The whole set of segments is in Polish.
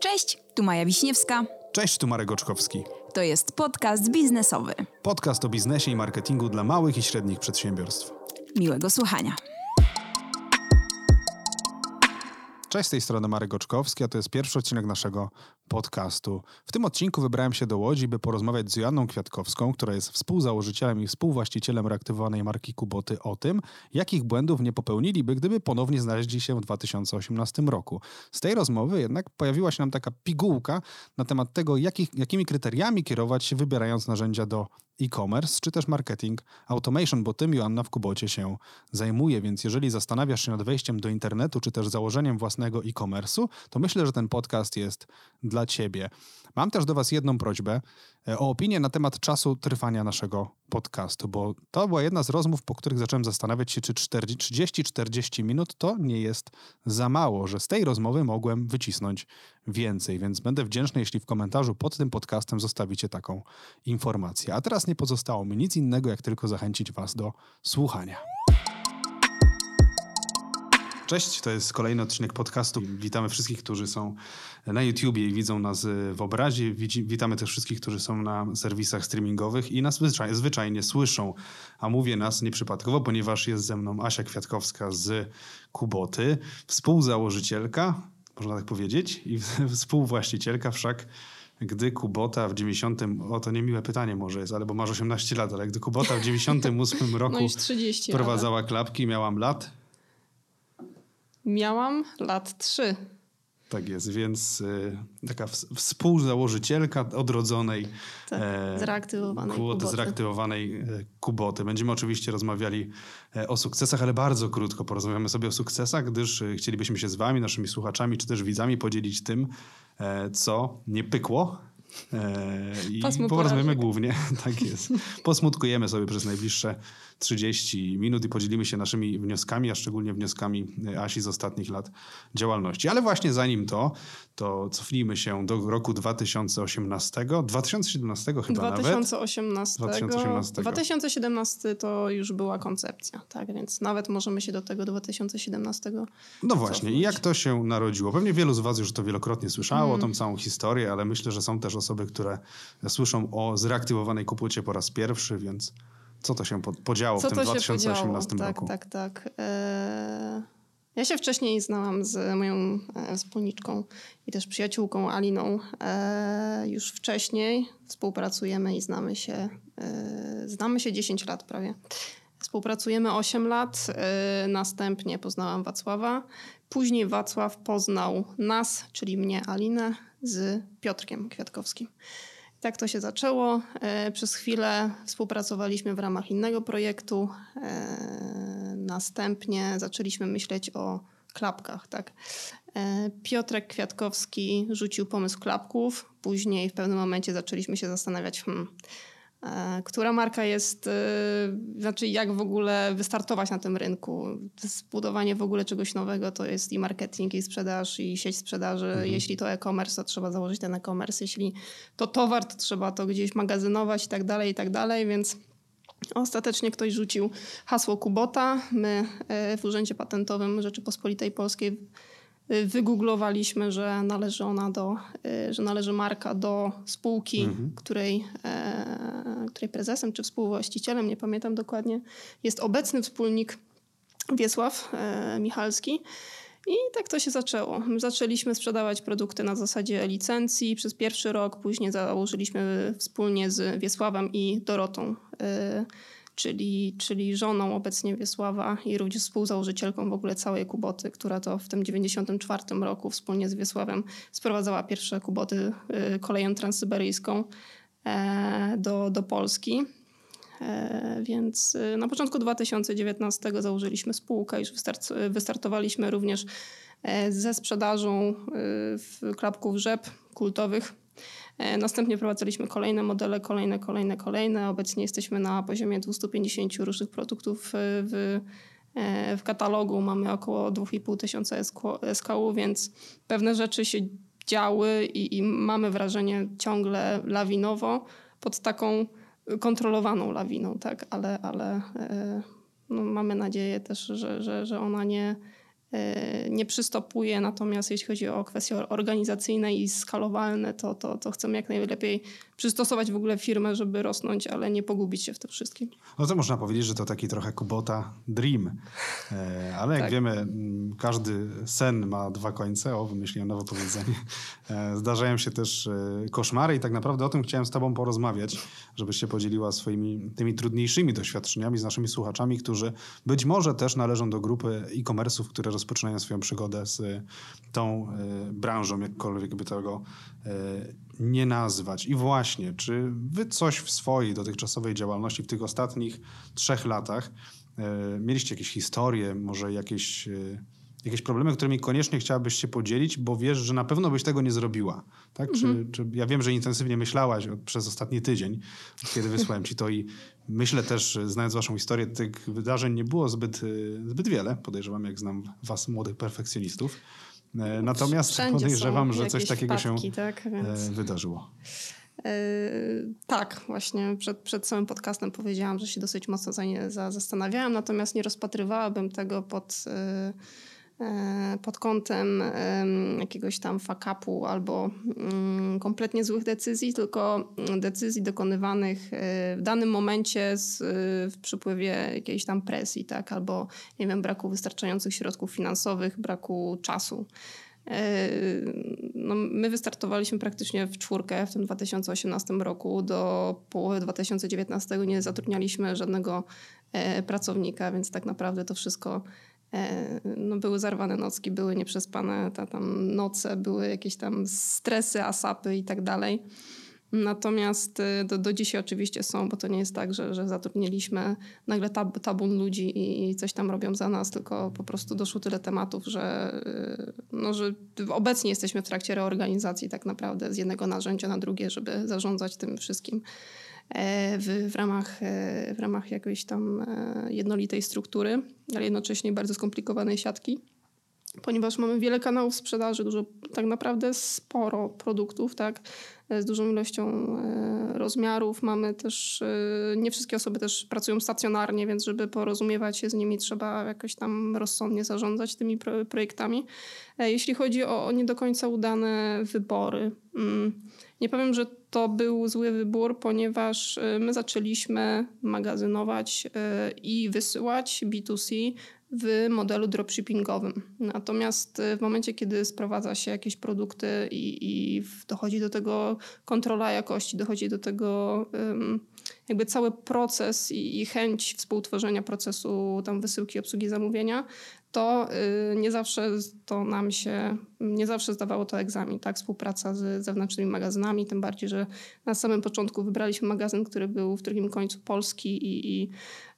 Cześć, tu Maja Wiśniewska. Cześć, tu Marek Oczkowski. To jest podcast biznesowy. Podcast o biznesie i marketingu dla małych i średnich przedsiębiorstw. Miłego słuchania. Cześć, z tej strony Marek Oczkowski, a to jest pierwszy odcinek naszego podcastu. W tym odcinku wybrałem się do Łodzi, by porozmawiać z Joanną Kwiatkowską, która jest współzałożycielem i współwłaścicielem reaktywowanej marki Kuboty o tym, jakich błędów nie popełniliby, gdyby ponownie znaleźli się w 2018 roku. Z tej rozmowy jednak pojawiła się nam taka pigułka na temat tego, jakich, jakimi kryteriami kierować się wybierając narzędzia do e-commerce czy też marketing automation, bo tym Joanna w Kubocie się zajmuje, więc jeżeli zastanawiasz się nad wejściem do internetu czy też założeniem własnego e-commerce'u, to myślę, że ten podcast jest dla Ciebie. Mam też do Was jedną prośbę e, o opinię na temat czasu trwania naszego podcastu, bo to była jedna z rozmów, po których zacząłem zastanawiać się, czy 30-40 minut to nie jest za mało, że z tej rozmowy mogłem wycisnąć więcej, więc będę wdzięczny, jeśli w komentarzu pod tym podcastem zostawicie taką informację. A teraz nie pozostało mi nic innego, jak tylko zachęcić Was do słuchania. Cześć, to jest kolejny odcinek podcastu. Witamy wszystkich, którzy są na YouTubie i widzą nas w obrazie. Witamy też wszystkich, którzy są na serwisach streamingowych i nas zwyczajnie, zwyczajnie słyszą. A mówię nas nieprzypadkowo, ponieważ jest ze mną Asia Kwiatkowska z Kuboty, współzałożycielka, można tak powiedzieć, i współwłaścicielka wszak gdy Kubota w 90. O, to niemiłe pytanie może jest, ale bo masz 18 lat, ale gdy Kubota w 98 roku no 30, prowadzała ale... klapki, miałam lat Miałam lat trzy. Tak jest, więc y, taka współzałożycielka odrodzonej tak, e, zreaktywowanej, kuboty. zreaktywowanej e, kuboty. Będziemy oczywiście rozmawiali e, o sukcesach, ale bardzo krótko porozmawiamy sobie o sukcesach, gdyż chcielibyśmy się z wami, naszymi słuchaczami czy też widzami podzielić tym, co nie pykło, I porozmawiamy głównie, tak jest. Posmutkujemy sobie przez najbliższe 30 minut i podzielimy się naszymi wnioskami, a szczególnie wnioskami Asi z ostatnich lat działalności. Ale właśnie zanim to, to cofnijmy się do roku 2018, 2017 chyba 2018. nawet. 2018. 2017 to już była koncepcja, tak, więc nawet możemy się do tego 2017 No właśnie, i jak to się narodziło? Pewnie wielu z was już to wielokrotnie słyszało, hmm. tą całą historię, ale myślę, że są też osoby, które słyszą o zreaktywowanej kupucie po raz pierwszy, więc co to się podziało co w tym 2018 podziało? roku? Tak, tak, tak. Eee... Ja się wcześniej znałam z moją e, wspólniczką i też przyjaciółką Aliną. E, już wcześniej współpracujemy i znamy się, e, znamy się 10 lat prawie. Współpracujemy 8 lat, e, następnie poznałam Wacława. Później Wacław poznał nas, czyli mnie, Alinę, z Piotrkiem Kwiatkowskim. Tak to się zaczęło. E, przez chwilę współpracowaliśmy w ramach innego projektu. E, następnie zaczęliśmy myśleć o klapkach. Tak? E, Piotrek Kwiatkowski rzucił pomysł klapków. Później w pewnym momencie zaczęliśmy się zastanawiać, hmm, która marka jest, e, znaczy jak w ogóle wystartować na tym rynku. Zbudowanie w ogóle czegoś nowego to jest i marketing, i sprzedaż, i sieć sprzedaży. Mhm. Jeśli to e-commerce, to trzeba założyć ten e-commerce. Jeśli to towar, to trzeba to gdzieś magazynować i tak dalej, i tak dalej, więc Ostatecznie ktoś rzucił hasło Kubota. My e, w Urzędzie Patentowym Rzeczypospolitej Polskiej wygooglowaliśmy, że należy ona do, y, że należy marka do spółki, mhm. której, e, której prezesem czy współwłaścicielem, nie pamiętam dokładnie, jest obecny wspólnik Wiesław e, Michalski. I tak to się zaczęło. Zaczęliśmy sprzedawać produkty na zasadzie licencji przez pierwszy rok, później założyliśmy wspólnie z Wiesławem i Dorotą e, czyli, czyli żoną obecnie Wiesława i również współzałożycielką w ogóle całej Kuboty, która to w tym 94 roku wspólnie z Wiesławem sprowadzała pierwsze Kuboty y, koleją transsyberyjską e, do, do Polski. E, więc y, na początku 2019 założyliśmy spółkę, już wystartowaliśmy również e, ze sprzedażą y, klapków rzep kultowych następnie prowadziliśmy kolejne modele, kolejne, kolejne, kolejne. Obecnie jesteśmy na poziomie 250 różnych produktów e, w, e, w katalogu. Mamy około 2,5 tysiąca SKU, więc pewne rzeczy się działy i, i mamy wrażenie ciągle lawinowo pod taką kontrolowaną lawiną, tak? ale, ale no, mamy nadzieję też, że, że, że ona nie e, nie przystopuje, natomiast jeśli chodzi o kwestie organizacyjne i skalowalne, to, to, to chcemy jak najlepiej przystosować w ogóle firmę, żeby rosnąć, ale nie pogubić się w tym wszystkim. No to można powiedzieć, że to taki trochę Kubota Dream. E, ale jak tak. wiemy, każdy sen ma dwa końce. O, wymyśliłem nowe powiedzenie. E, zdarzają się też e, koszmary i tak naprawdę o tym chciałem z tobą porozmawiać, żebyś się podzieliła swoimi tymi trudniejszymi doświadczeniami z naszymi słuchaczami, którzy być może też należą do grupy e-commerce'ów, które rozpoczynają swoją przygodę z tą branżą, jakkolwiek by tego nie nazwać. I właśnie, czy wy coś w swojej dotychczasowej działalności w tych ostatnich trzech latach mieliście jakieś historie, może jakieś, jakieś problemy, którymi koniecznie chciałabyś się podzielić, bo wiesz, że na pewno byś tego nie zrobiła. Tak? Mhm. Czy, czy, ja wiem, że intensywnie myślałaś przez ostatni tydzień, kiedy wysłałem ci to i myślę też, znając waszą historię, tych wydarzeń nie było zbyt, e, zbyt wiele. Podejrzewam, jak znam was, młodych perfekcjonistów. E, natomiast Wszędzie podejrzewam, że coś takiego wpadki, się tak, więc... wydarzyło. Yy, tak, właśnie przed, przed samym podcastem powiedziałam, że się dosyć mocno za za, zastanawiałam, natomiast nie rozpatrywałabym tego pod, yy, pod kątem jakiegoś tam fakapu albo mm, kompletnie złych decyzji, tylko decyzji dokonywanych w danym momencie z, w przypływie jakiejś tam presji, tak, albo nie wiem, braku wystarczających środków finansowych, braku czasu. E, no, my wystartowaliśmy praktycznie w czwórkę w tym 2018 roku. Do połowy 2019 nie zatrudnialiśmy żadnego e, pracownika, więc tak naprawdę to wszystko e, no, były zarwane nocki, były nieprzespane ta, tam noce, były jakieś tam stresy, asapy i tak dalej. Natomiast y, do, do dzisiaj oczywiście są, bo to nie jest tak, że, że zatrudniliśmy nagle tab, tabun ludzi i coś tam robią za nas, tylko po prostu doszło tyle tematów, że, y, no, że obecnie jesteśmy w trakcie reorganizacji tak naprawdę z jednego narzędzia na drugie, żeby zarządzać tym wszystkim e, w, w, ramach, e, w ramach jakiejś tam e, jednolitej struktury, ale jednocześnie bardzo skomplikowanej siatki ponieważ mamy wiele kanałów sprzedaży, dużo, tak naprawdę sporo produktów, tak, z dużą ilością e, rozmiarów. Mamy też, e, nie wszystkie osoby też pracują stacjonarnie, więc żeby porozumiewać się z nimi, trzeba jakoś tam rozsądnie zarządzać tymi projektami. E, jeśli chodzi o nie do końca udane wybory, mm, nie powiem, że to był zły wybór, ponieważ my zaczęliśmy magazynować i wysyłać B2C w modelu dropshippingowym. Natomiast y, w momencie, kiedy sprowadza się jakieś produkty i, i dochodzi do tego kontrola jakości, dochodzi do tego jakby cały proces i, i, chęć współtworzenia procesu tam wysyłki, obsługi zamówienia, to y, nie zawsze to nam się, nie zawsze zdawało to egzamin, tak? Współpraca z zewnętrznymi magazynami, tym bardziej, że na samym początku wybraliśmy magazyn, który był w drugim końcu Polski i, i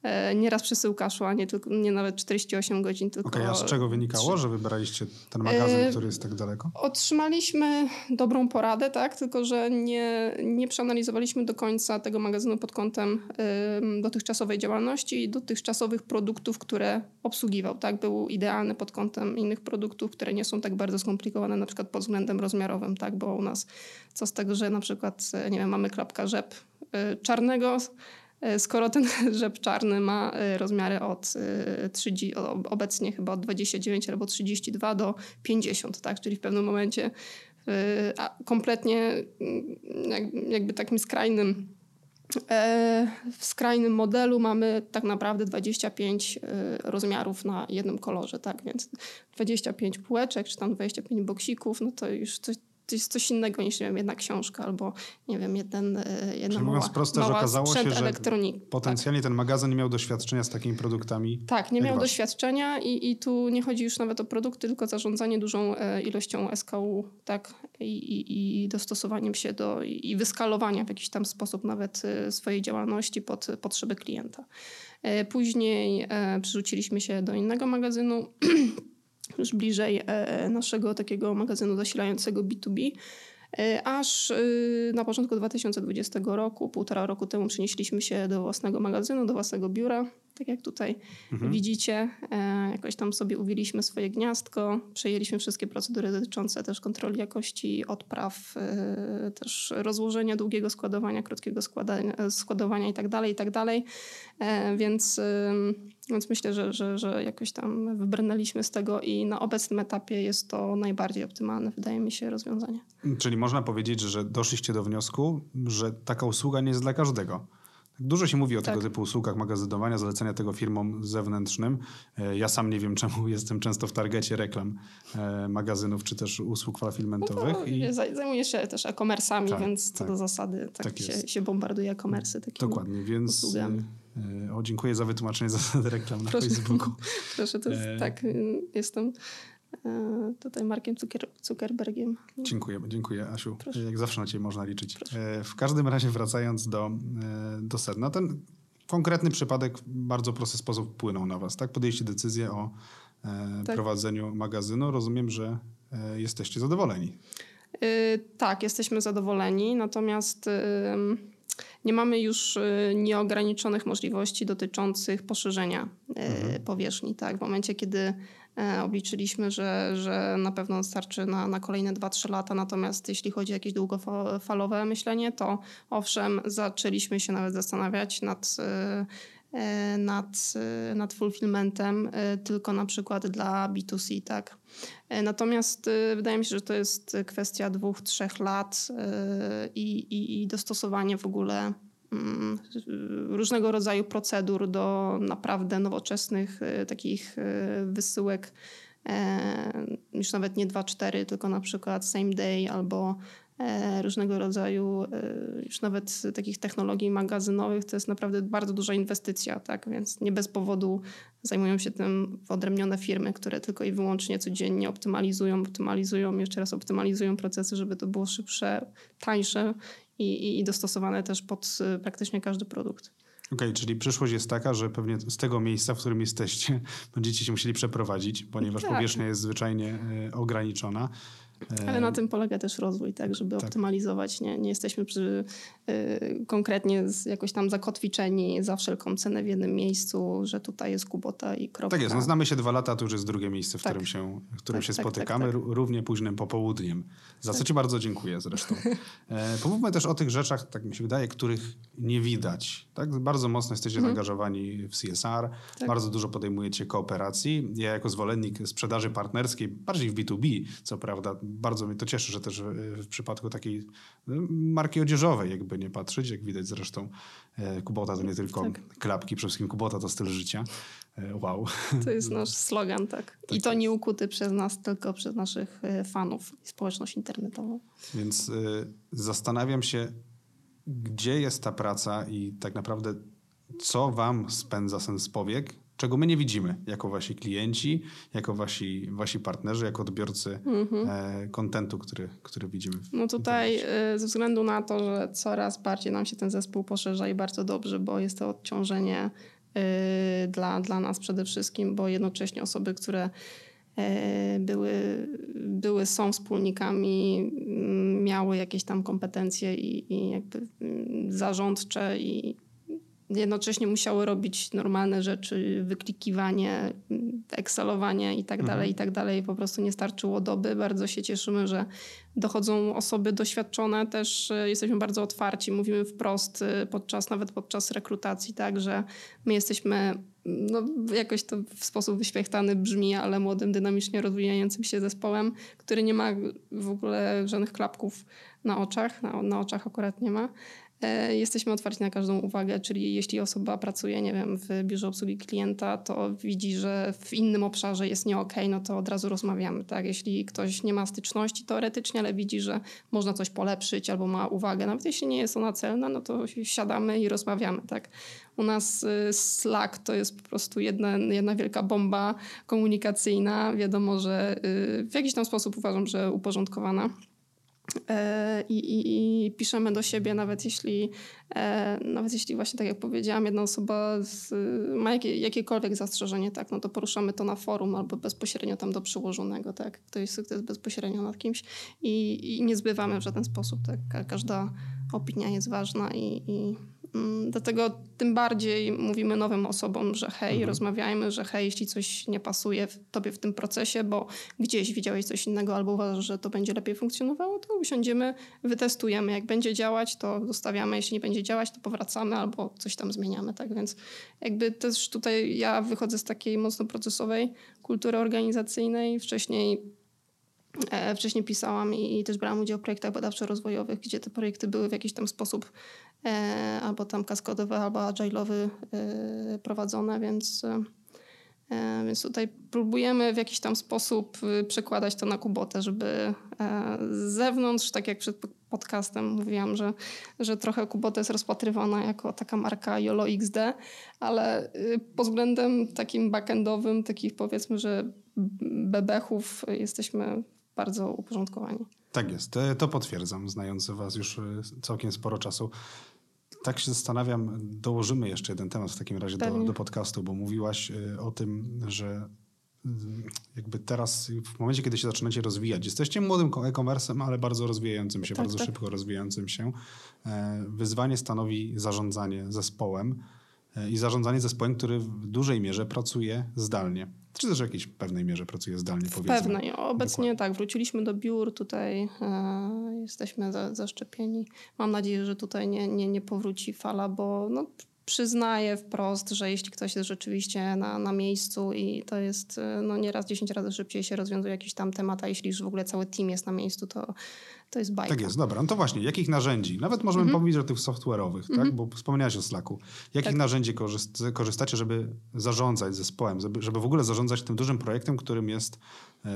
E, nieraz przesyłka szła, nie, tylko, nie nawet 48 godzin, tylko... Okej, okay, a z czego wynikało, 3. że wybraliście ten magazyn, e, który jest tak daleko? Otrzymaliśmy dobrą poradę, tak, tylko że nie, nie przeanalizowaliśmy do końca tego magazynu pod kątem y, dotychczasowej działalności i dotychczasowych produktów, które obsługiwał, tak, był idealny pod kątem innych produktów, które nie są tak bardzo skomplikowane, na przykład pod względem rozmiarowym, tak, bo u nas co z tego, że na przykład, nie wiem, mamy klapka rzep y, czarnego, E, skoro ten rzep czarny ma e, rozmiary od 30, e, obecnie chyba od 29 albo 32 do 50, tak? czyli w pewnym momencie kompletnie mm, jakby takim skrajnym w skrajnym modelu mamy tak naprawdę 25 rozmiarów na jednym kolorze, tak? Więc 25 półeczek, czy tam 25 boksików, no to już coś, to jest coś innego niż nie wiem, jedna książka albo nie wiem, jeden, e, jedna Czyli mała, prosto, mała że okazało się, że elektronik. potencjalnie tak. ten magazyn nie miał doświadczenia z takimi produktami. Tak, nie miał doświadczenia i, i tu nie chodzi już nawet o produkty, tylko zarządzanie dużą e, ilością SKU tak, i, i, i dostosowaniem się do i, i wyskalowania w jakiś tam sposób nawet e, swojej działalności pod potrzeby klienta. Później przerzuciliśmy się do innego magazynu już bliżej e, naszego takiego magazynu zasilającego B2B. E, aż e, na początku 2020 roku, półtora roku temu, przenieśliśmy się do własnego magazynu, do własnego biura tak jak tutaj mhm. widzicie. E, jakoś tam sobie uwiliśmy swoje gniazdko, przejęliśmy wszystkie procedury dotyczące też kontroli jakości odpraw, e, też rozłożenia długiego składowania, krótkiego składania, składowania itd., tak itd. Tak e, więc, więc myślę, że, że, że jakoś tam wybrnęliśmy z tego i na obecnym etapie jest to najbardziej optymalne, wydaje mi się, rozwiązanie. Czyli można powiedzieć, że doszliście do wniosku, że taka usługa nie jest dla każdego. Dużo się mówi o tak. tego typu usługach magazynowania, zalecenia tego firmom zewnętrznym. E, ja sam nie wiem, czemu jestem często w targecie reklam e, magazynów czy też usług fulfillmentowych. No i... Zajmujesz się też e-commerce'ami, tak, więc co tak. do zasady tak, tak się, się, bombarduje e-commerce Dokładnie, więc usługami. E, o, dziękuję za wytłumaczenie zasady reklam na Proszę. Facebooku. Proszę, to jest, tak, jestem E, tutaj Markiem Zucker, Zuckerbergiem. Dziękuję, dziękuję Asiu. Proszę. Jak zawsze na Ciebie można liczyć. Proszę. E, w każdym razie wracając do, e, do sedna, ten konkretny przypadek w bardzo prosty sposób wpłynął na Was, tak? Podjęliście decyzję o tak. prowadzeniu magazynu. Rozumiem, że jesteście zadowoleni. Yy, tak, jesteśmy zadowoleni, natomiast yy, nie mamy już nieograniczonych możliwości dotyczących poszerzenia mhm. powierzchni. Tak? W momencie, kiedy E, obliczyliśmy, że, że na pewno starczy na, na kolejne 2-3 lata. Natomiast jeśli chodzi o jakieś długofalowe myślenie, to owszem, zaczęliśmy się nawet zastanawiać nad, e, e, nad, nad fulfillmentem tylko na przykład dla B2C, tak. Natomiast wydaje mi się, że to jest kwestia dwóch, trzech lat i, i, i dostosowanie w ogóle różnego rodzaju procedur do naprawdę nowoczesnych e, takich e, wysyłek, e, już nawet nie 2-4, tylko na przykład same day albo różnego rodzaju już nawet takich technologii magazynowych, to jest naprawdę bardzo duża inwestycja, tak? Więc nie bez powodu zajmują się tym wyodrębnione firmy, które tylko i wyłącznie codziennie optymalizują, optymalizują, jeszcze raz optymalizują procesy, żeby to było szybsze, tańsze i, i dostosowane też pod y, praktycznie każdy produkt. Okej, okay, czyli przyszłość jest taka, że pewnie z tego miejsca, w którym jesteście, będziecie się musieli przeprowadzić, ponieważ tak. powierzchnia jest zwyczajnie ograniczona. Ale na tym polega też rozwój, tak, żeby tak. optymalizować. Nie, nie jesteśmy przy, y, konkretnie z, jakoś tam zakotwiczeni za wszelką cenę w jednym miejscu, że tutaj jest Kubota i kropka. Tak jest, no, znamy się dwa lata, to już jest drugie miejsce, w tak. którym się, w którym tak, się tak, spotykamy, tak, tak. równie późnym popołudniem. Za co ci bardzo dziękuję zresztą. E, pomówmy też o tych rzeczach, tak mi się wydaje, których nie widać. Tak? Bardzo mocno jesteście mhm. zaangażowani w CSR, bardzo dużo podejmujecie kooperacji. Ja jako zwolennik sprzedaży partnerskiej, bardziej w B2B, co prawda, bardzo mnie to cieszy, że też w przypadku takiej no, marki odzieżowej, jakby nie patrzeć, jak widać zresztą e, Kubota to nie tylko tak. klapki, przede wszystkim Kubota to styl życia. E, wow. To jest nasz slogan, tak. I tak to nie ukuty przez nas, tylko przez naszych e, fanów i społeczność internetową. Więc y, zastanawiam się, gdzie jest ta praca i tak naprawdę co wam spędza sens powiek, czego my nie widzimy jako wasi klienci, jako wasi, wasi partnerzy, jako odbiorcy mhm. kontentu, który, który widzimy. no tutaj e, ze względu na to, że coraz bardziej nam się ten zespół poszerza i bardzo dobrze, bo jest to odciążenie e, dla, dla nas przede wszystkim, bo jednocześnie osoby, które były, były, są wspólnikami, miały jakieś tam kompetencje i, i jakby zarządcze i jednocześnie musiały robić normalne rzeczy, wyklikiwanie, excelowanie i tak dalej, i tak dalej. Po prostu nie starczyło doby. Bardzo się cieszymy, że dochodzą osoby doświadczone. Też e, jesteśmy bardzo otwarci, mówimy wprost e, podczas, nawet podczas rekrutacji, tak, że my jesteśmy no, jakoś to w sposób wyświechtany brzmi, ale młodym, dynamicznie rozwijającym się zespołem, który nie ma w ogóle żadnych klapków na oczach, na, na oczach akurat nie ma. E, jesteśmy otwarci na każdą uwagę, czyli jeśli osoba pracuje, nie wiem, w biurze obsługi klienta, to widzi, że w innym obszarze jest nie okay, no to od razu rozmawiamy, tak? Jeśli ktoś nie ma styczności teoretycznie, ale widzi, że można coś polepszyć albo ma uwagę, nawet jeśli nie jest ona celna, no to siadamy i rozmawiamy, tak? U nas y, Slack to jest po prostu jedna, jedna wielka bomba komunikacyjna. Wiadomo, że y, w jakiś tam sposób uważam, że uporządkowana. E, I, i, I, piszemy do siebie, nawet jeśli, e, nawet jeśli właśnie tak jak powiedziałam, jedna osoba z, ma jakie, jakiekolwiek zastrzeżenie, tak, no to poruszamy to na forum albo bezpośrednio tam do przyłożonego, tak, ktoś kto jest bezpośrednio nad kimś i, i nie zbywamy w żaden sposób, tak, każda opinia jest ważna i, i dlatego tym bardziej mówimy nowym osobom, że hej, Mhm. rozmawiajmy, że hej, jeśli coś nie pasuje w tobie w tym procesie, bo gdzieś widziałeś coś innego albo uważasz, że to będzie lepiej funkcjonowało, to usiądziemy, wytestujemy. Jak będzie działać, to zostawiamy. Jeśli nie będzie działać, to powracamy albo coś tam zmieniamy. Tak więc jakby też tutaj ja wychodzę z takiej mocno procesowej kultury organizacyjnej. Wcześniej Wcześniej pisałam i, też brałam udział w projektach badawczo-rozwojowych, gdzie te projekty były w jakiś tam sposób e, albo tam kaskadowy, albo agile'owy e, prowadzone, więc, e, więc tutaj próbujemy w jakiś tam sposób e, przekładać to na Kubotę, żeby e, z zewnątrz, tak jak przed podcastem mówiłam, że, że trochę Kubota jest rozpatrywana jako taka marka YOLO XD, ale e, pod względem takim backendowym, takich powiedzmy, że bebechów jesteśmy bardzo uporządkowani. Tak jest, to potwierdzam, znając was już e, całkiem sporo czasu. Tak się zastanawiam, dołożymy jeszcze jeden temat w takim razie do, do podcastu, bo mówiłaś e, o tym, że mm, jakby teraz, w momencie, kiedy się zaczynacie rozwijać, jesteście młodym e-commerce'em, ale bardzo rozwijającym się, Tak, bardzo tak. szybko rozwijającym się. E, Wyzwanie stanowi zarządzanie zespołem e, i zarządzanie zespołem, który w dużej mierze pracuje zdalnie. Czy też w jakiejś pewnej mierze pracuje zdalnie, powiedzmy. pewnej. Obecnie tak, wróciliśmy do biur, tutaj e, jesteśmy za, zaszczepieni. Mam nadzieję, że tutaj nie, nie, nie powróci fala, bo no, przyznaję wprost, że jeśli ktoś jest rzeczywiście na, na miejscu i to jest e, no, nieraz 10 razy szybciej się rozwiązuje jakiś tam temat, a jeśli już w ogóle cały team jest na miejscu, to, to jest bajka. Tak jest, dobra. No to właśnie, jakich narzędzi? Nawet możemy Mhm. powiedzieć o tych software'owych, tak? Bo wspomniałaś o Slacku. Jakich Tak. narzędzi korzyst- korzystacie, żeby zarządzać zespołem, żeby, żeby w ogóle zarządzać tym dużym projektem, którym jest e,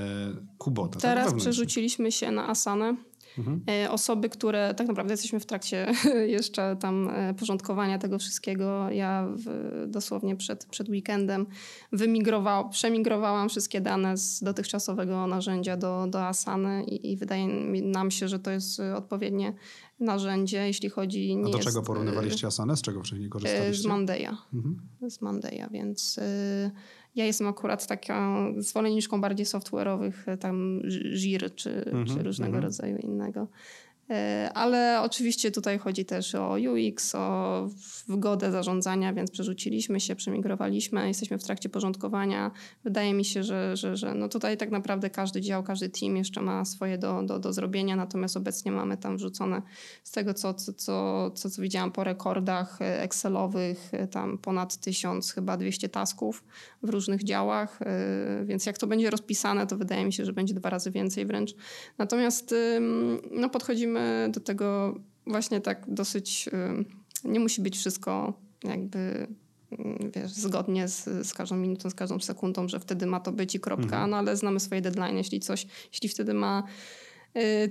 Kubota? tak Teraz wewnętrznie? przerzuciliśmy się na Asanę. Mhm. E, Osoby, które tak naprawdę jesteśmy w trakcie jeszcze tam e, porządkowania tego wszystkiego. Ja w, dosłownie przed, przed weekendem wymigrował, przemigrowałam wszystkie dane z dotychczasowego narzędzia do, do Asany i, i wydaje mi- nam się, że to jest odpowiednie narzędzie, jeśli chodzi... A Nie do jest, czego porównywaliście Asanę? Z czego wcześniej e, Z korzystaliście? Mondeya Mhm. z Mondeya, więc y, ja jestem akurat taką zwolenniczką bardziej software'owych, y, tam Jir czy, Mhm, czy różnego mhm. rodzaju innego. Y, Ale oczywiście tutaj chodzi też o UX, o wygodę zarządzania, więc przerzuciliśmy się, przemigrowaliśmy, jesteśmy w trakcie porządkowania. Wydaje mi się, że, że, że no tutaj tak naprawdę każdy dział, każdy team jeszcze ma swoje do, do, do zrobienia, natomiast obecnie mamy tam wrzucone z tego, co, co, co, co, co widziałam po rekordach e, Excelowych, e, tam ponad 1000, chyba 200 tasków w różnych działach, e, więc jak to będzie rozpisane, to wydaje mi się, że będzie dwa razy więcej wręcz. Natomiast no, podchodzimy do tego właśnie tak dosyć, ym, nie musi być wszystko jakby ym, wiesz, zgodnie z, z każdą minutą, z każdą sekundą, że wtedy ma to być i kropka, Mhm. no ale znamy swoje deadline. Jeśli coś, jeśli wtedy ma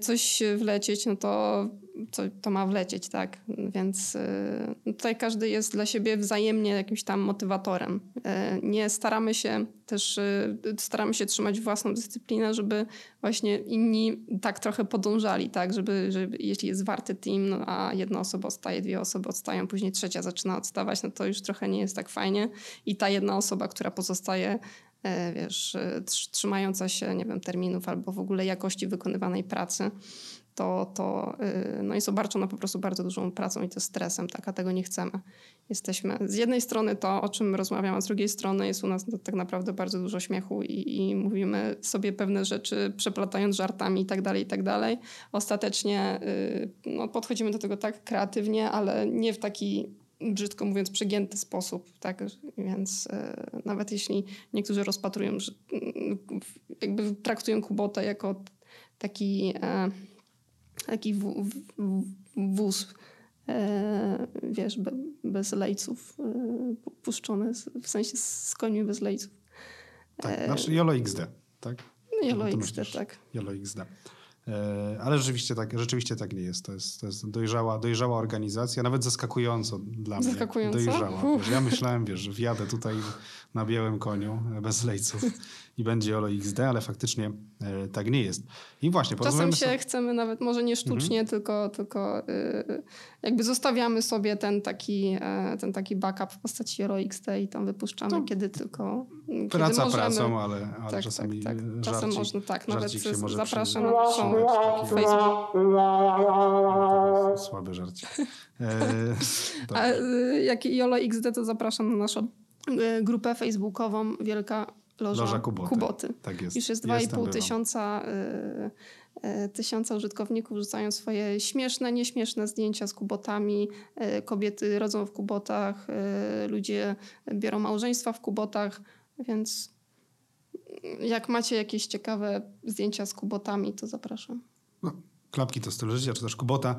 coś wlecieć, no to, to, to ma wlecieć, tak? Więc y, tutaj każdy jest dla siebie wzajemnie jakimś tam motywatorem. Y, Nie staramy się też, y, staramy się trzymać własną dyscyplinę, żeby właśnie inni tak trochę podążali, tak? Żeby, żeby jeśli jest warty team, no, a jedna osoba odstaje, dwie osoby odstają, później trzecia zaczyna odstawać, no to już trochę nie jest tak fajnie. I ta jedna osoba, która pozostaje wiesz, e, trz- trzymająca się, nie wiem, terminów albo w ogóle jakości wykonywanej pracy, to, to y, no jest obarczona po prostu bardzo dużą pracą i to stresem, tak, a tego nie chcemy. Jesteśmy z jednej strony to, o czym rozmawiam, a z drugiej strony jest u nas no, tak naprawdę bardzo dużo śmiechu i, i mówimy sobie pewne rzeczy, przeplatając żartami i tak dalej, i tak dalej. Ostatecznie y, no, podchodzimy do tego tak kreatywnie, ale nie w taki brzydko mówiąc, przegięty sposób, tak? Więc e, nawet jeśli niektórzy rozpatrują, że jakby traktują Kubotę jako taki, e, taki w, w, w, wóz, e, wiesz, be, bez lejców, e, puszczony, w sensie z końmi bez lejców. Tak, znaczy YOLO XD, tak? No LOXD, myślisz. tak. YOLO XD. E, Ale rzeczywiście tak, rzeczywiście tak nie jest. To jest, to jest dojrzała, dojrzała organizacja, nawet zaskakująco dla mnie. Zaskakująco? Dojrzała. Uff. Wiesz, ja myślałem, wiesz, że wjadę tutaj na białym koniu e, bez lejców i będzie YOLO XD, ale faktycznie e, tak nie jest. I właśnie, Czasem się chcemy nawet, może nie sztucznie, mhm. tylko, tylko yy, jakby zostawiamy sobie ten taki, e, ten taki backup w postaci ROXT i tam wypuszczamy, no. kiedy tylko kiedy Praca możemy. pracą, ale, ale tak, czasami tak, tak. Czasem żarcik, można, tak, nawet zapraszam na Facebook. Słaby żarcik. E, A y, jak Jolo XD, to zapraszam na naszą y, grupę facebookową Wielka Loża, Loża Kuboty. Kuboty. Tak jest. Już jest 2,5 tysiąca, y, y, tysiąca użytkowników rzucają swoje śmieszne, nieśmieszne zdjęcia z kubotami. Y, kobiety rodzą w kubotach, y, ludzie biorą małżeństwa w kubotach, więc jak macie jakieś ciekawe zdjęcia z kubotami, to zapraszam. No, klapki to styl życia, czy też kubota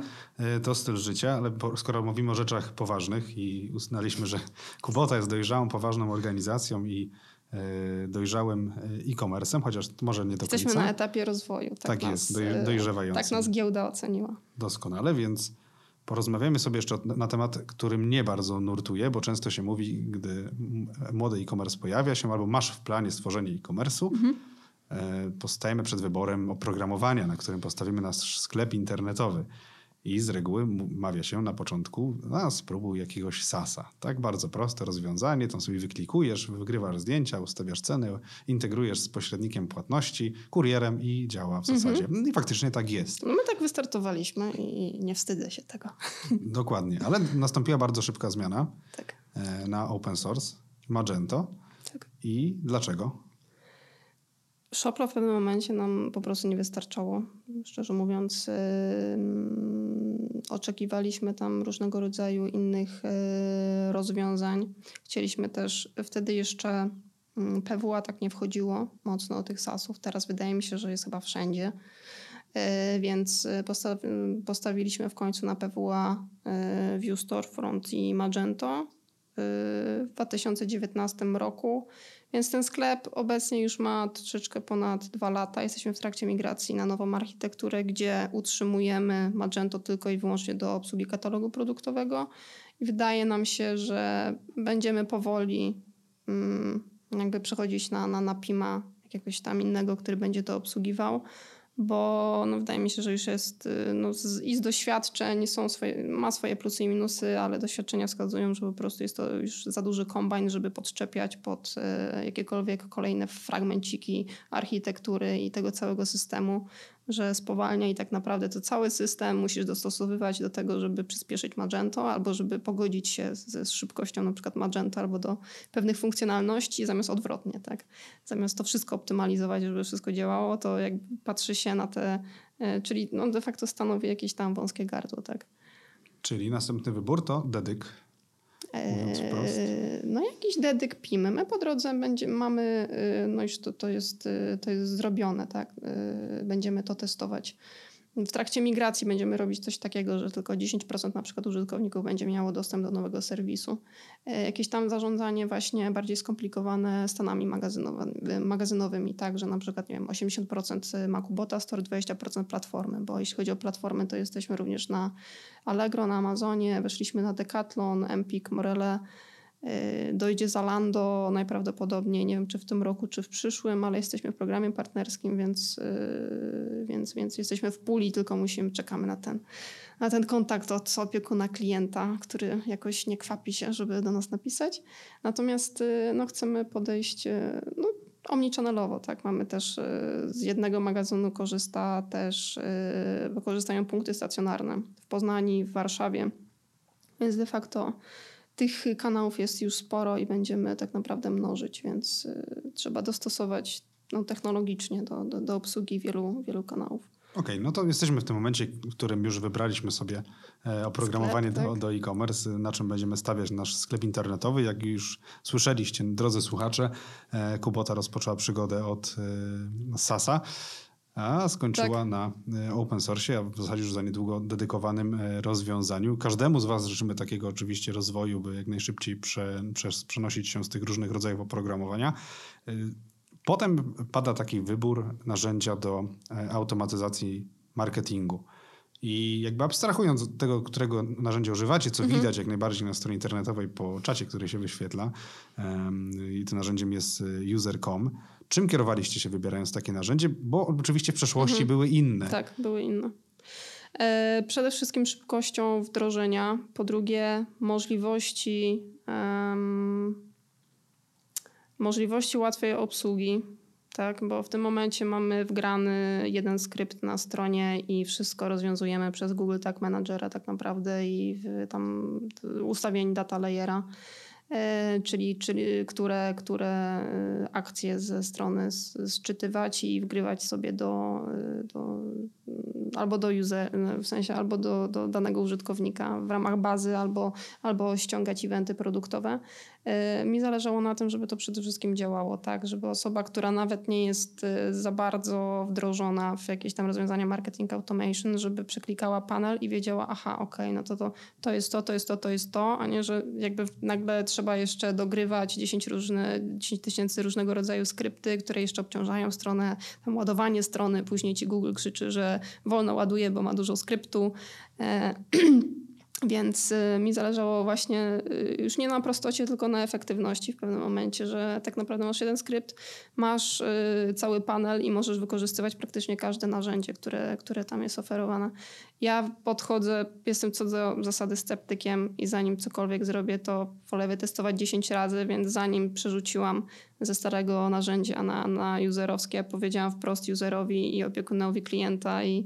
y, to styl życia, ale skoro mówimy o rzeczach poważnych i uznaliśmy, że kubota jest dojrzałą, poważną organizacją i dojrzałym e, e-commerce'em, chociaż może nie do Jesteśmy końca. na etapie rozwoju. Tak, tak nas, jest, doj, e, dojrzewającym. Tak nas giełda oceniła. Doskonale, więc porozmawiamy sobie jeszcze na temat, który mnie bardzo nurtuje, bo często się mówi, gdy młody e-commerce pojawia się albo masz w planie stworzenie e-commerce'u, mhm. postajemy przed wyborem oprogramowania, na którym postawimy nasz sklep internetowy. I z reguły mawia się na początku, a spróbuj jakiegoś sasa. Tak, bardzo proste rozwiązanie, tam sobie wyklikujesz, wygrywasz zdjęcia, ustawiasz ceny, integrujesz z pośrednikiem płatności, kurierem i działa w zasadzie. Mhm. I faktycznie tak jest. No my tak wystartowaliśmy i nie wstydzę się tego. Dokładnie, ale nastąpiła bardzo szybka zmiana tak. E, na open source, Magento. Tak. I dlaczego? Shoplo w pewnym momencie nam po prostu nie wystarczało. Szczerze mówiąc, yy, oczekiwaliśmy tam różnego rodzaju innych yy, rozwiązań. Chcieliśmy też wtedy jeszcze yy, PWA tak nie wchodziło mocno do tych SASów. Teraz wydaje mi się, że jest chyba wszędzie. Y, więc postawiliśmy w końcu na PWA y, View Storefront i Magento y, w 2019 roku więc ten sklep obecnie już ma troszeczkę ponad dwa lata. Jesteśmy w trakcie migracji na nową architekturę, gdzie utrzymujemy Magento tylko i wyłącznie do obsługi katalogu produktowego. I wydaje nam się, że będziemy powoli mm, jakby przechodzić na, na, na Pima jakiegoś tam innego, który będzie to obsługiwał bo no, wydaje mi się, że już jest y, no, z, i z doświadczeń są swoje, ma swoje plusy i minusy, ale doświadczenia wskazują, że po prostu jest to już za duży kombajn, żeby podczepiać pod y, jakiekolwiek kolejne fragmenciki architektury i tego całego systemu że spowalnia i tak naprawdę to cały system musisz dostosowywać do tego, żeby przyspieszyć Magento albo żeby pogodzić się ze szybkością na przykład Magento albo do pewnych funkcjonalności zamiast odwrotnie, tak? Zamiast to wszystko optymalizować, żeby wszystko działało, to jak patrzy się na te, e, czyli no de facto stanowi jakieś tam wąskie gardło, tak? Czyli następny wybór to dedyk no jakiś dedyk pimy. My po drodze będzie, mamy, y, no już to, to, jest, y, to jest zrobione, tak? Y, będziemy to testować w trakcie migracji będziemy robić coś takiego, że tylko 10% na przykład użytkowników będzie miało dostęp do nowego serwisu. E, jakieś tam zarządzanie właśnie bardziej skomplikowane stanami magazynowymi, tak, że na przykład nie wiem, 80% Macubota Store, 20% platformy, bo jeśli chodzi o platformy, to jesteśmy również na Allegro, na Amazonie, weszliśmy na Decathlon, Empik, Morele, dojdzie Zalando najprawdopodobniej, nie wiem czy w tym roku, czy w przyszłym, ale jesteśmy w programie partnerskim, więc, y, więc, więc jesteśmy w puli, tylko musimy, czekamy na ten, na ten kontakt od opiekuna klienta, który jakoś nie kwapi się, żeby do nas napisać. Natomiast y, no, chcemy podejść no, omnichannelowo, tak? Mamy też z jednego magazynu korzysta też, wykorzystają punkty stacjonarne w Poznaniu, w Warszawie, więc de facto tych kanałów jest już sporo i będziemy tak naprawdę mnożyć, więc y, trzeba dostosować no, technologicznie do, do, do obsługi wielu, wielu kanałów. Okej, okay, no to jesteśmy w tym momencie, w którym już wybraliśmy sobie e, oprogramowanie sklep, tak? do, do e-commerce, na czym będziemy stawiać nasz sklep internetowy. Jak już słyszeliście, drodzy słuchacze, e, Kubota rozpoczęła przygodę od e, SASA a skończyła tak. na e, open source, a w zasadzie już za niedługo dedykowanym e, rozwiązaniu. Każdemu z Was życzymy takiego oczywiście rozwoju, by jak najszybciej prze, prze, przenosić się z tych różnych rodzajów oprogramowania. E, potem pada taki wybór narzędzia do automatyzacji marketingu. I jakby abstrahując od tego, którego narzędzia używacie, co mhm. widać jak najbardziej na stronie internetowej po czacie, który się wyświetla, um, i tym narzędziem jest y, user.com. Czym kierowaliście się wybierając takie narzędzie? Bo oczywiście w przeszłości mhm. były inne. Tak, były inne. E, przede wszystkim szybkością wdrożenia, po drugie możliwości, um, możliwości łatwej obsługi, tak, bo w tym momencie mamy wgrany jeden skrypt na stronie i wszystko rozwiązujemy przez Google Tag Managera tak naprawdę i tam ustawień data layera. E, czyli, czyli które, które e, akcje ze strony sczytywać i wgrywać sobie do, e, do albo do user, w sensie albo do, do danego użytkownika w ramach bazy, albo, albo ściągać eventy produktowe. Mi zależało na tym, żeby to przede wszystkim działało tak, żeby osoba, która nawet nie jest za bardzo wdrożona w jakieś tam rozwiązania marketing automation, żeby przeklikała panel i wiedziała, aha, okej, okay, no to, to to jest to, to jest to, to jest to, a nie, że jakby nagle trzeba trzeba jeszcze dogrywać 10 różne, 10 tysięcy różnego rodzaju skrypty, które jeszcze obciążają stronę, tam ładowanie strony, później ci Google krzyczy, że wolno ładuje, bo ma dużo skryptu. E, Więc y, mi zależało właśnie y, już nie na prostocie, tylko na efektywności w pewnym momencie, że tak naprawdę masz jeden skrypt, masz y, cały panel i możesz wykorzystywać praktycznie każde narzędzie, które, które tam jest oferowane. Ja podchodzę, jestem co do zasady sceptykiem i zanim cokolwiek zrobię, to wolę wytestować 10 razy, więc zanim przerzuciłam ze starego narzędzia na, na userowskie, powiedziałam wprost userowi i opiekunowi klienta i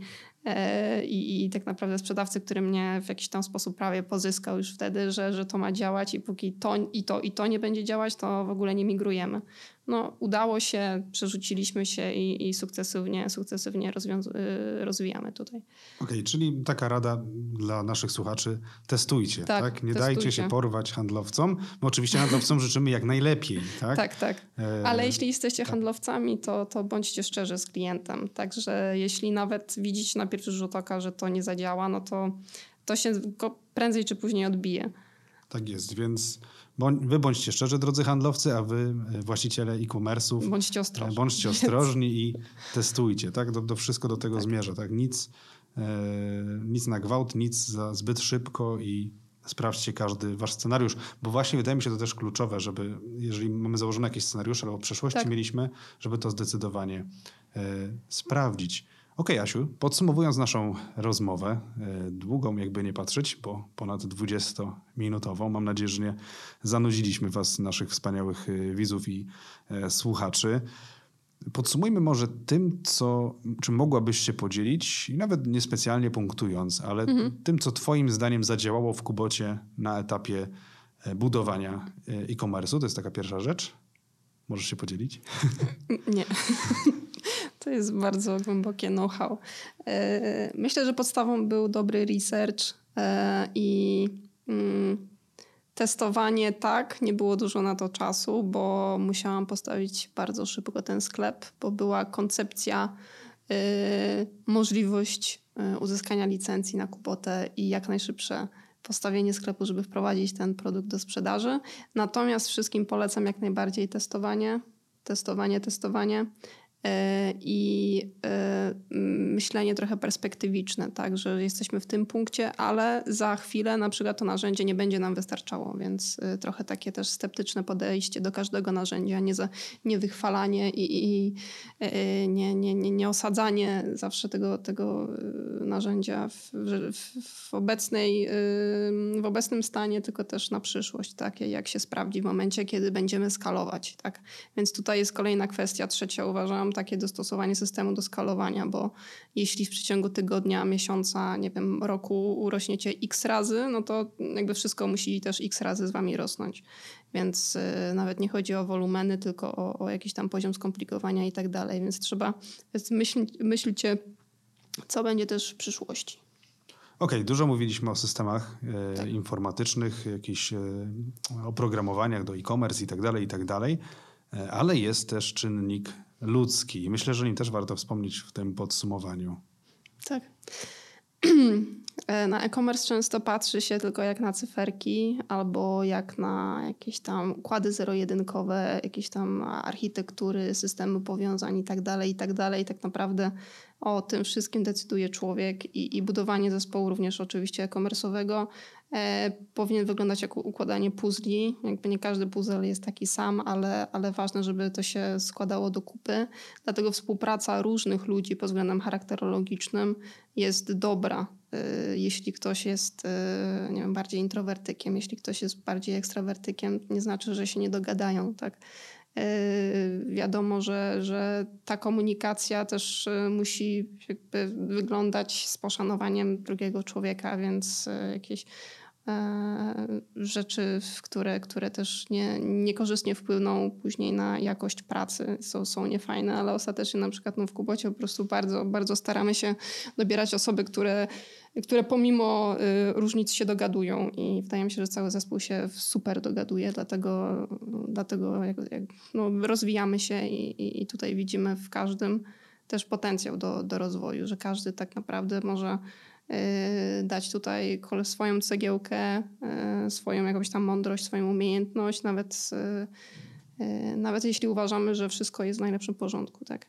I, I, tak naprawdę sprzedawcy, który mnie w jakiś tam sposób prawie pozyskał już wtedy, że, że to ma działać i póki to i to i to nie będzie działać, to w ogóle nie migrujemy no, udało się, przerzuciliśmy się i, i sukcesywnie, sukcesywnie y, rozwijamy tutaj. Okej, okay, czyli taka rada dla naszych słuchaczy, testujcie, tak? tak? Nie testujcie. dajcie się porwać handlowcom. My oczywiście handlowcom życzymy jak najlepiej, tak? Tak, tak. E... Ale jeśli jesteście tak. handlowcami, to, to bądźcie szczerzy z klientem. Także jeśli nawet widzicie na pierwszy rzut oka, że to nie zadziała, no to to się prędzej czy później odbije. Tak jest, więc wy bądźcie szczerzy, drodzy handlowcy, a wy, e, właściciele e-commerce'ów, bądźcie ostrożni, e, bądźcie ostrożni i testujcie. Tak? Do, do wszystko do tego tak. zmierza. Tak? Nic, e, nic na gwałt, nic za zbyt szybko i sprawdźcie każdy wasz scenariusz, bo właśnie wydaje mi się to też kluczowe, żeby jeżeli mamy założone jakieś scenariusze albo w przeszłości tak. mieliśmy, żeby to zdecydowanie e, sprawdzić. Ok, Asiu, podsumowując naszą rozmowę, e, długą jakby nie patrzeć, bo ponad 20-minutową, mam nadzieję, że nie zanudziliśmy Was, naszych wspaniałych e, widzów i e, słuchaczy. Podsumujmy może tym, co, czym mogłabyś się podzielić, i nawet niespecjalnie punktując, ale mhm. tym, co Twoim zdaniem zadziałało w Kubocie na etapie budowania e-commerce'u. To jest taka pierwsza rzecz. Możesz się podzielić? Nie. To jest bardzo głębokie know-how. E, myślę, że podstawą był dobry research e, i mm, testowanie tak, nie było dużo na to czasu, bo musiałam postawić bardzo szybko ten sklep, bo była koncepcja, e, możliwość uzyskania licencji na Kubotę i jak najszybsze postawienie sklepu, żeby wprowadzić ten produkt do sprzedaży. Natomiast wszystkim polecam jak najbardziej testowanie, testowanie, testowanie. E, i e, myślenie trochę perspektywiczne, tak, że jesteśmy w tym punkcie, ale za chwilę na przykład to narzędzie nie będzie nam wystarczało, więc e, trochę takie też sceptyczne podejście do każdego narzędzia, nie, za, nie wychwalanie i, i nie, nie, nie, nie osadzanie zawsze tego, tego narzędzia w, w, w, obecnej, w obecnym stanie, tylko też na przyszłość, takie jak się sprawdzi w momencie, kiedy będziemy skalować. Tak? Więc tutaj jest kolejna kwestia, trzecia uważam, takie dostosowanie systemu do skalowania, bo jeśli w przeciągu tygodnia, miesiąca, nie wiem, roku urośniecie x razy, no to jakby wszystko musi też x razy z wami rosnąć. Więc y, nawet nie chodzi o wolumeny, tylko o, o, jakiś tam poziom skomplikowania i tak dalej. Więc trzeba, więc myśl, myślcie, co będzie też w przyszłości. Okej, okay, dużo mówiliśmy o systemach e, tak. informatycznych, jakichś e, oprogramowaniach do e-commerce i tak dalej, i tak dalej, e, ale jest też czynnik ludzki. Myślę, że o nim też warto wspomnieć w tym podsumowaniu. Tak. E, na e-commerce często patrzy się tylko jak na cyferki albo jak na jakieś tam układy zero-jedynkowe, jakieś tam architektury, systemy powiązań i tak dalej, i tak dalej. Tak naprawdę o tym wszystkim decyduje człowiek i, i budowanie zespołu również oczywiście e-commerce'owego powinien wyglądać jak układanie puzli. Jakby nie każdy puzzle jest taki sam, ale, ale ważne, żeby to się składało do kupy. Dlatego współpraca różnych ludzi pod względem charakterologicznym jest dobra. E, jeśli ktoś jest e, nie wiem, bardziej introwertykiem, jeśli ktoś jest bardziej ekstrawertykiem, nie znaczy, że się nie dogadają. Tak? Wiadomo, że, że ta komunikacja też musi wyglądać z poszanowaniem drugiego człowieka, więc jakieś rzeczy, które, które też nie, niekorzystnie wpłyną później na jakość pracy, są, są niefajne, ale ostatecznie na przykład no, w Kubocie po prostu bardzo, bardzo staramy się dobierać osoby, które które pomimo y, różnic się dogadują. I wydaje mi się, że cały zespół się super dogaduje, dlatego, dlatego jak, jak, no, rozwijamy się i, i tutaj widzimy w każdym też potencjał do, do rozwoju, że każdy tak naprawdę może dać tutaj swoją cegiełkę, y, swoją jakąś tam mądrość, swoją umiejętność, nawet, nawet jeśli uważamy, że wszystko jest w najlepszym porządku, tak.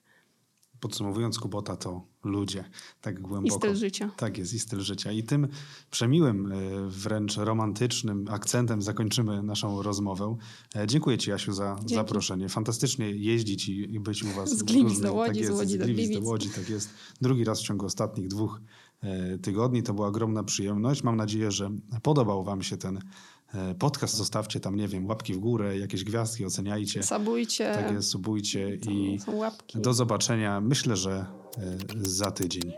Podsumowując, Kubota to ludzie, tak głęboko. I styl życia. Tak jest, i styl życia. I tym przemiłym, wręcz romantycznym akcentem zakończymy naszą rozmowę. E, dziękuję Ci, Asiu, za Dzięki. zaproszenie. Fantastycznie jeździć i być u Was. Z Gliwic do Łodzi, tak jest, z Łodzi do Gliwic do Łodzi, tak jest. Drugi raz w ciągu ostatnich dwóch tygodni. To była ogromna przyjemność. Mam nadzieję, że podobał Wam się ten E, podcast, zostawcie tam, nie wiem, łapki w górę, jakieś gwiazdki, oceniajcie. Subujcie. Tak jest, subujcie i do zobaczenia, myślę, że e, za tydzień.